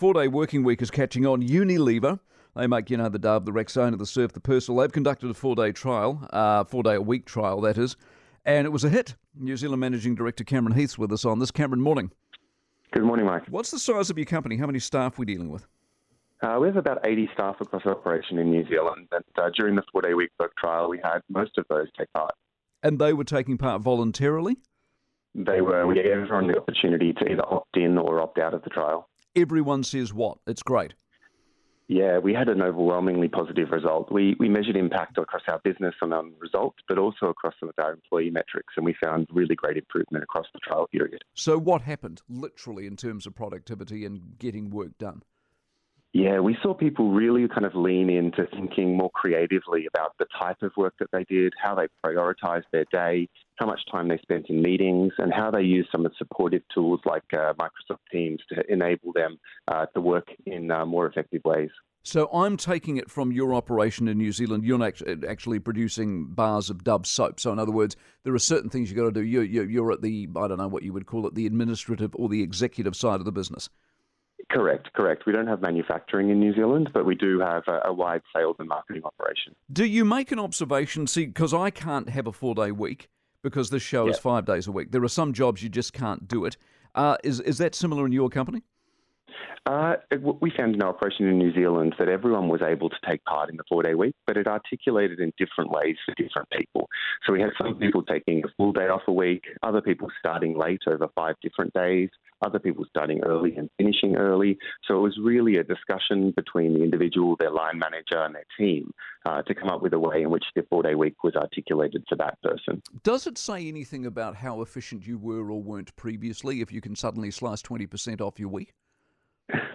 four day working week is catching on. Unilever, they make, you know, the Dove, the Rexona, the Surf, the Persil. They've conducted a four day trial, uh, four day a week trial, that is, and it was a hit. New Zealand Managing Director Cameron Heath's with us on this. Cameron, morning. Good morning, Mike. What's the size of your company? How many staff are we dealing with? Uh, we have about 80 staff across our operation in New Zealand, and uh, during the four day week work trial, we had most of those take part. And they were taking part voluntarily? They were. We gave everyone the opportunity to either opt in or opt out of the trial. Everyone says what? It's great. Yeah, we had an overwhelmingly positive result. We, we measured impact across our business and our results, but also across some of our employee metrics, and we found really great improvement across the trial period. So, what happened literally in terms of productivity and getting work done? Yeah, we saw people really kind of lean into thinking more creatively about the type of work that they did, how they prioritized their day, how much time they spent in meetings, and how they used some of the supportive tools like uh, Microsoft Teams to enable them uh, to work in uh, more effective ways. So I'm taking it from your operation in New Zealand. You're actually producing bars of Dove soap. So in other words, there are certain things you've got to do. You're, you're at the I don't know what you would call it, the administrative or the executive side of the business. Correct, correct. We don't have manufacturing in New Zealand, but we do have a, a wide sales and marketing operation. Do you make an observation? See, because I can't have a four day week because this show is five days a week. There are some jobs you just can't do it. Uh, is is that similar in your company? Uh, we found in our operation in New Zealand that everyone was able to take part in the four day week, but it articulated in different ways for different people. So we had some people taking a full day off a week, other people starting late over five different days, other people starting early and finishing early. So it was really a discussion between the individual, their line manager, and their team uh, to come up with a way in which the four day week was articulated for that person. Does it say anything about how efficient you were or weren't previously if you can suddenly slice 20% off your week?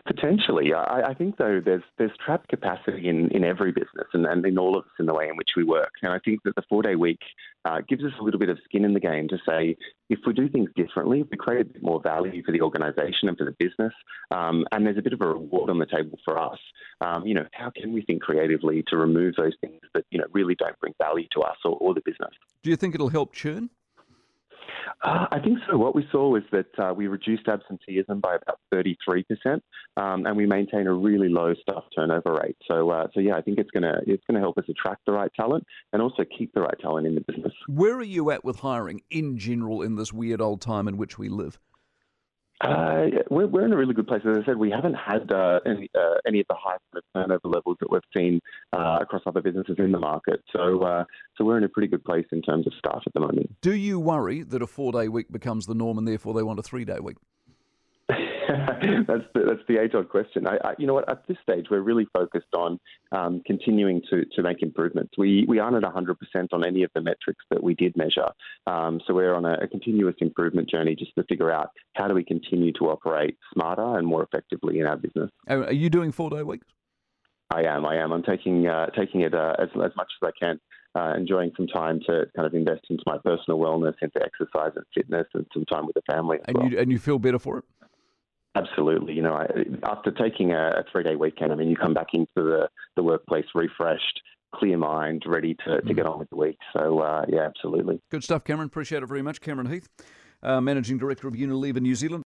Potentially, I, I, think though there's there's trapped capacity in, in every business and, and in all of us in the way in which we work. And I think that the four day week uh, gives us a little bit of skin in the game to say if we do things differently, we create a bit more value for the organisation and for the business, um, and there's a bit of a reward on the table for us. Um, you know, how can we think creatively to remove those things that you know really don't bring value to us or, or the business? Do you think it'll help churn? Uh, I think so. What we saw was that uh, we reduced absenteeism by about 33%, um, and we maintain a really low staff turnover rate. So, uh, so yeah, I think it's to it's to help us attract the right talent and also keep the right talent in the business. Where are you at with hiring in general in this weird old time in which we live? Uh, we're, we're in a really good place. As I said, we haven't had uh, any, uh, any of the high turnover levels that we've seen uh, across other businesses in the market. So, uh, so we're in a pretty good place in terms of staff at the moment. Do you worry that a four-day week becomes the norm and therefore they want a three-day week? that's the, that's the age old question. I, I, you know what? At this stage, we're really focused on um, continuing to, to make improvements. We we aren't at 100% on any of the metrics that we did measure. Um, so we're on a, a, continuous improvement journey just to figure out how do we continue to operate smarter and more effectively in our business. Are you doing four day weeks? I am. I am. I'm taking uh, taking it uh, as as much as I can. Uh, enjoying some time to kind of invest into my personal wellness, into exercise and fitness, and some time with the family. and well. you and you feel better for it. Absolutely. You know, I, after taking a, a three day weekend, I mean, you come back into the, the workplace refreshed, clear mind, ready to, to get on with the week. So, uh, yeah, absolutely. Good stuff, Cameron. Appreciate it very much. Cameron Heath, uh, Managing Director of Unilever New Zealand.